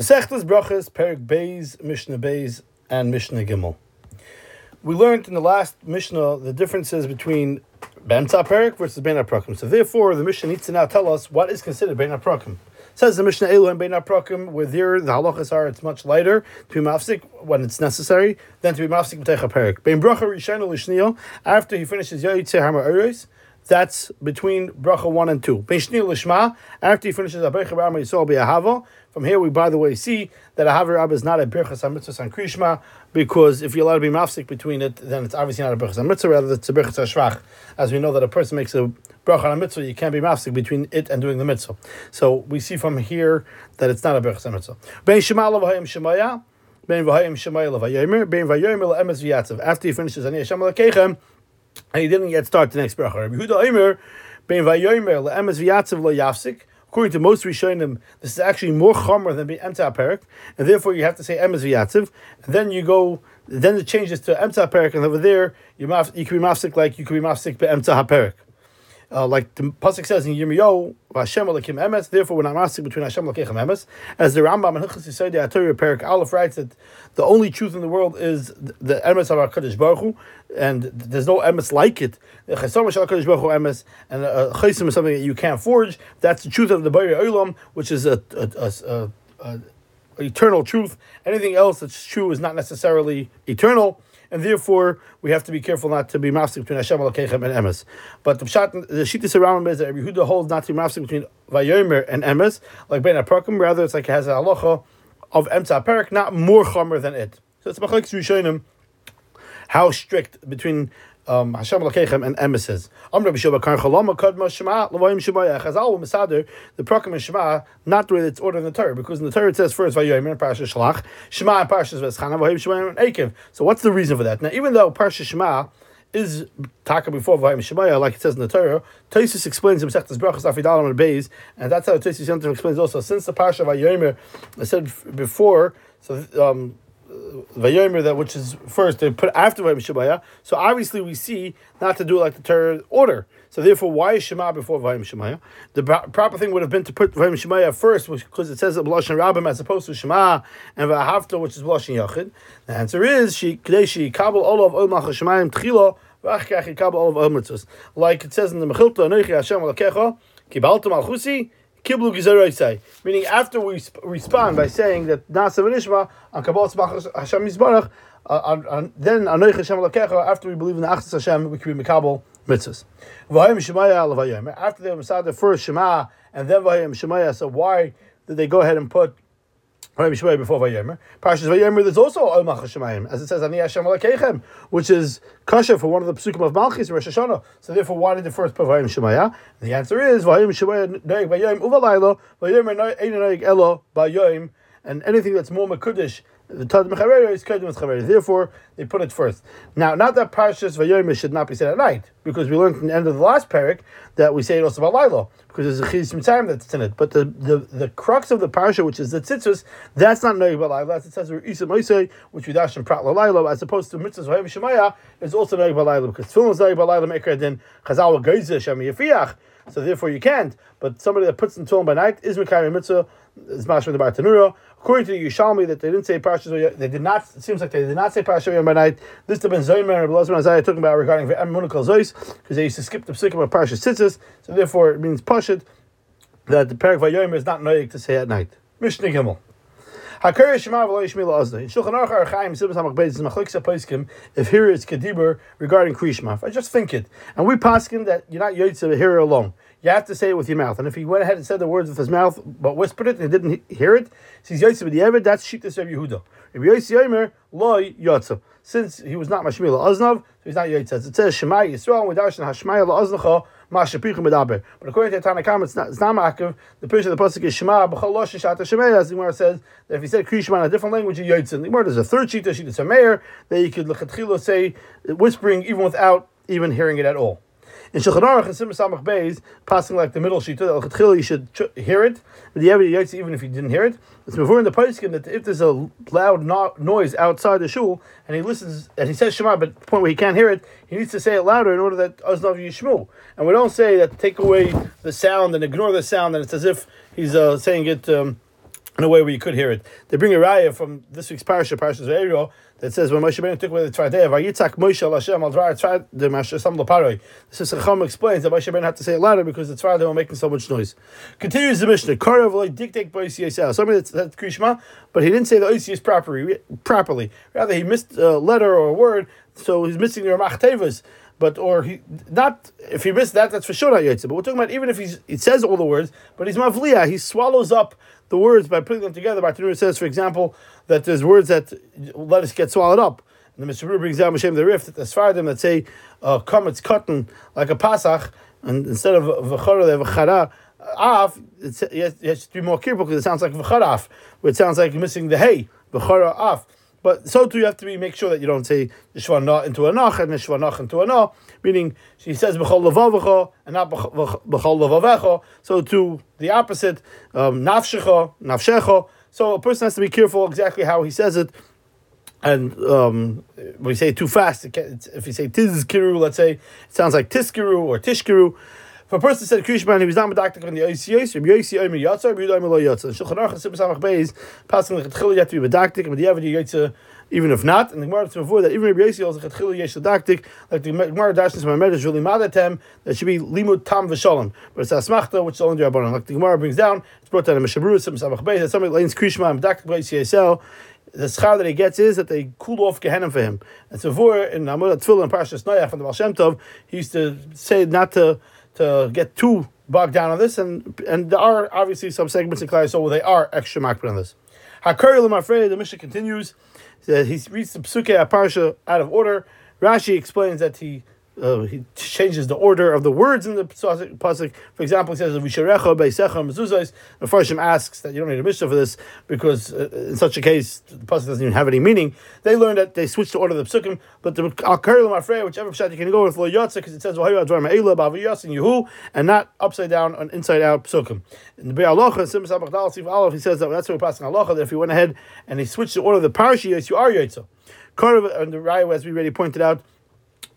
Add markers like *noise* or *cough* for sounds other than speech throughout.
Masechtas Brachas, Perik Beis, Mishnah Beis, and Mishnah Gimel. We learned in the last Mishnah the differences between Bemta Perik versus Bein Prakim. So therefore, the Mishnah needs to now tell us what is considered Bein Prakim. Says the Mishnah Elu and Bein Prakim, where there the halachas are, it's much lighter to be mafsik when it's necessary than to be mafsik b'techa perik. Bein bracha rishayna l'shniyah, after he finishes Yoyitze Hamar Eres, that's between bracha one and two. Bein shniyah l'shma, after he finishes Abecha Rama Yisrael B'Ahava, from here, we, by the way, see that a Haver is not a Birchas HaMitzvah on Krishma, because if you're allowed to be mafsik between it, then it's obviously not a Birchas HaMitzvah, rather it's a Birchas HaShrach. As we know that a person makes a Bracha on a mitzvah, you can't be mafsik between it and doing the mitzvah. So we see from here that it's not a Birchas HaMitzvah. Ben Shema Shemaya. After he finishes Ani Hashem L'keichem, and he didn't yet start the next Bracha. Yehuda Omer, According to most Rishonim, this is actually more chomer than emta perik, and therefore you have to say emes v'yatziv, and then you go, then it changes to emta perik, and over there you, maf, you can be mafsik like you can be mafsik be emta haperik. Uh, like the pasuk says in Yirmiyahu, Hashem Elokim Emes. Therefore, when I'm asking between Hashem Elokim Emes. As the Rambam and Hilchas Yisrael Torah Perik Aleph writes that the only truth in the world is the Emes of our Kadosh Baruch Hu, and there's no Emes like it. Chesam Shal Kadosh Baruch Hu Emes, and Chesim is something that you can't forge. That's the truth of the Bari Olam, which is a, a, a, a eternal truth. Anything else that's true is not necessarily eternal and therefore we have to be careful not to be mafsik between Hashem Elokeichem and Emes. But the pshat, the shittis around is that Yehuda holds not to be mafsik between Vayomer and Emes, like Ben Aprakim. Rather, it's like it has a halacha of Emtza Perik, not more chomer than it. So it's machlekes Rishonim how strict between um, Hashem Lakechem and emissaries. Am Rabbi Shua Kar Chalama Kadma Shema Lavoyim Shemaya Chazal Masader the Prakim and Shema not the way it's ordered in the Torah because in the Torah it says first Vayoyim Parsha Shalach Shema and Parsha Vayoyim and. So what's the reason for that? Now even though Parsha Shema is taka before Vayim Shemaya, like it says in the Torah. Tosis explains himself as brachas afidalam and beis, and that's how Tosis explains also. Since the parsha Vayomer, I said before, so um, Vayomer that which is first they put after Vayim Shemaya. So obviously we see not to do like the Torah order. So therefore, why is Shema before Vayim Shemaya? The proper thing would have been to put Vayim Shemaya first, because it says that B'lashon Rabbim as opposed to Shema and Vahavta, which is B'lashon Yachid. The answer is she Kadeshi Kabel Olav Olmach Shemayim Tchila V'achkach Kabel Olav Olmitzvus. Like it says in the Mechilta Anoichi Hashem Alakecha Kibalta Malchusi. Kiblu Gizaroisai, meaning after we respond by saying that Nasa V'nishma on Kabbalah Hashem Yisbarach, uh, then Anoich Hashem Lakecha, after we believe in the Achas Hashem, we can be Mekabel mitzvahs. Shemaya Alavayim. After they the first Shema and then V'hayim Shemaya, so why did they go ahead and put before Vayomer? Parashas Vayomer, there's also Omach Shemayim, as it says Ani Hashem Lakeichem, which is kasha for one of the psukim of Malchis Rosh Hashanah. So therefore, why did the first put V'hayim Shemaya? The answer is V'hayim Shemaya Noeg Vayoim Uvalaylo Vayomer Ein Noeg Elo Vayoim, and anything that's more Mekudish Therefore, they put it first. Now, not that Parshas Vayomer should not be said at night, because we learned in the end of the last parak that we say it also about Lilo, because there's a Chizis time that's in it. But the, the, the crux of the Parsha, which is the Tzitzis, that's not knowing about Lilo. That's it says Isa Moisei, which we dash in Prat Lilo, as opposed to Mitzvahs Vayomer Shemaya, is also knowing about Lilo, because Tefillin is knowing about Lilo, Mekra Din, Chazal Geize Shem Yafiach. So therefore you can't. But somebody that puts in Tefillin by night is Mekari Mitzvah, is Mashma the Bartanura. According to the Yerushalmi, that they didn't say Parashas they did not. It seems like they did not say Parashas by night. This has been Zaymer and Belazman Isaiah talking about regarding Emunakal Zois because they used to skip the psukim of Parashas Tzitzis. So therefore, it means Pashit that the Parak Vayomer is not noyik to say at night. Mishnah Gimel. Hakar Shema v'lo Yishmi la'azdai. In Shulchan Aruch Archaim Sibas HaMachbeis is Machlekes HaPoiskim if here is Kedibur regarding Krishma. I just think it, and we paskin that you're not Yotze here alone. You have to say it with your mouth. And if he went ahead and said the words with his mouth, but whispered it and didn't hear it, he's Yotze b'di'evet, that's Shittas of Yehuda. If Yomer, loy Yotze. Since he was not Mashmil Aznav, so he's not Yotze. It says Shema Yisrael, we darshan Hashmaya Aznacha, Mashapichim Medaber. But according to Tanakam, it's not, it's not Makav. The picture of the Pasuk is Shema, B'chal Losh Shata Shemaya, as the Gemara says, that if he said Krishma in a different language, you Yotze. In the Gemara, there's a third Shita, Shita Sameir, that you could Lechatchilo say, whispering even without even hearing it at all. In Shulchan Aruch and Simon Samach Beis, passing like the middle sheet, al you should hear it, but the Yaitz, even if you didn't hear it, it's before in the Paiskin that if there's a loud no- noise outside the shul and he listens and he says Shema, but the point where he can't hear it, he needs to say it louder in order that Aznav Yishmu. And we don't say that take away the sound and ignore the sound, and it's as if he's uh, saying it. Um, in a way where you could hear it. They bring a raya from this week's parasha, Parashat Ve'ero, that says when Moshe Rabbeinu took away the Tvardei, Vayitzak Moshe Hashem al Dvar Tzvar the Masher Sam Laparoi. This is Chacham explains that Moshe Rabbeinu had to say it louder because the Tvardei were making so much noise. Continues the Mishnah. Karav like dictate by Yisrael. Somebody that's, that's Krishma, but he didn't say the Oisius properly. Properly, rather he missed a letter or a word, so he's missing the Ramach Tevas but or he not if he missed that, that's for sure not yotze. But we're talking about even if he's he says all the words, but he's mavliya, he swallows up the words by putting them together. Bartanura says, for example, that there's words that let us get swallowed up. And the Mishnah brings down Mashem the Rif that the Sfardim that say uh, come it's cotton like a pasach, and instead of v'chara they have v'chara af. It has to be more careful because it sounds like v'charaf, where it sounds like missing the hey v'chara af. But so too, you have to be make sure that you don't say Shvanah into a nach and Shvanach into a na, meaning she says B'chol Lavavecha and not B'chol Lavavecha. So to the opposite, um, Nafshecha. So a person has to be careful exactly how he says it. And um, when you say too fast, if you say Tizkiru, let's say, it sounds like Tiskiru or Tishkiru. If a person said Krishma and he was not medactic on the ICS, Rabbi Yossi Omer Yatza, Rabbi Yudah Omer Yatza. And Shulchan Aruch and Sibas Amach Beis, passing the Chetchil, you have to be medactic, and the Yavad Yotza, even if not. And the Gemara to avoid that, even Rabbi Yossi also Chetchil Yesh Medactic, like the Gemara Dashnis Mamed is really Madatem, that should be Limud Tam V'Shalom. But it's Asmachta, which is only Rabbanon. Like the Gemara brings down, it's brought down in Meshabru, Sibas Amach Beis, that somebody lanes Krishma and medactic by ICSL, the schar that he gets is that they cool off Gehenna for him. And so, for in Amud Tefillah and Parshas Noach from the Baal Shem Tov, he used to say not to to get too bogged down on this, and and there are obviously some segments in Klai so where they are extra makbid on this. Hakari Lemafrei, the Mishnah continues. Uh, he reads the Psuke Parsha out of order. Rashi explains that he uh, he changes the order of the words in the pasuk. For example, he says "Visharecha beisecha mezuzos." The Farshim asks that you don't need a mishnah for this because uh, in such a case the pasuk doesn't even have any meaning. They learned that they switched the order of the psukim, but the al afraid whichever pshat you can go with lo yotza because it says v'hayu advar b'aviyas and yehu and not upside down and inside out psukim. In the Be'alacha, Sim Sabach Sif Aleph, he says that that's why we're passing halacha that if he went ahead and he switched the order of the parashiyos, you are yotza. Karav and the Raya, as we already pointed out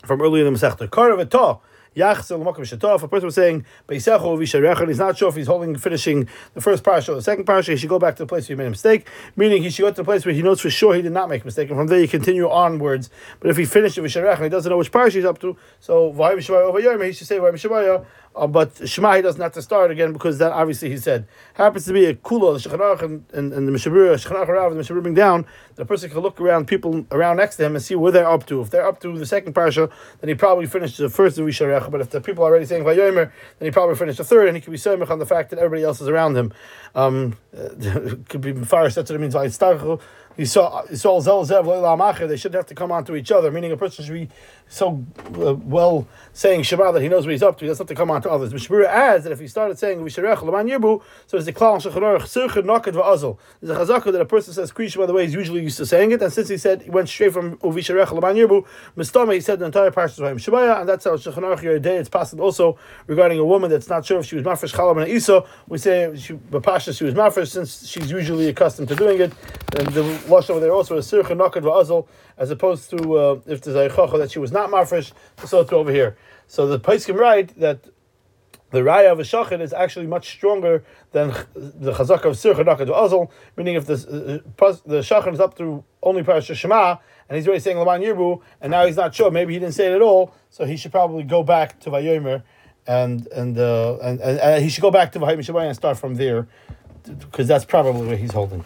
from earlier in the Masechta. Karav if a person was saying Beisecho Visharecha, he's not sure if he's holding finishing the first parsha or the second parsha, he should go back to the place where he made a mistake, meaning he should go to the place where he knows for sure he did not make a mistake, and from there you continue onwards. But if he finished Visharecha and he doesn't know which parsha he's up to, so Vayim over Yom, he should say uh, but Shema he doesn't have to start again because that obviously he said happens to be a kula the Shechanach and, and, and the Mishabur Shechanach Rav and the Mishabur bring down. The person can look around people around next to him and see where they're up to. If they're up to the second parsha, then he probably finished the first of Risharech. But if the people are already saying Vayomer, then he probably finished the third, and he could be semich on the fact that everybody else is around him. Um, *laughs* could be fire. That's what it means. He saw he saw Zelzev They shouldn't have to come onto each other. Meaning a person should be so uh, well saying Shema that he knows what he's up to. He doesn't have to come on to others. Mishmura adds that if he started saying Visharech Laman Yirbu, so there's a klal Shechanor Chsircha Naked Va'azal. There's a chazaka that a person says Krish by the way he's usually used to saying it, and since he said he went straight from Uvisharech Laman Yirbu, Mistama he said the entire parsha of him Shemaya, and that's how Shechanor Day it's passed also regarding a woman that's not sure if she was mafresh Chalam and Isa. We say she Bapasha she was mafresh since she's usually accustomed to doing it, and the lush over there also is Sircha Naked Va'azal as opposed to uh, if there's a chacha that she was not mafresh, so to over here. So the Paiskim write that the raya of a shachin is actually much stronger than the chazak of sircha nakad azal. Meaning, if the uh, the shachin is up to only parashat Shema, and he's already saying laman yirbu, and now he's not sure, maybe he didn't say it at all, so he should probably go back to vayomer, and and, uh, and and, and he should go back to vayim and start from there, because that's probably where he's holding.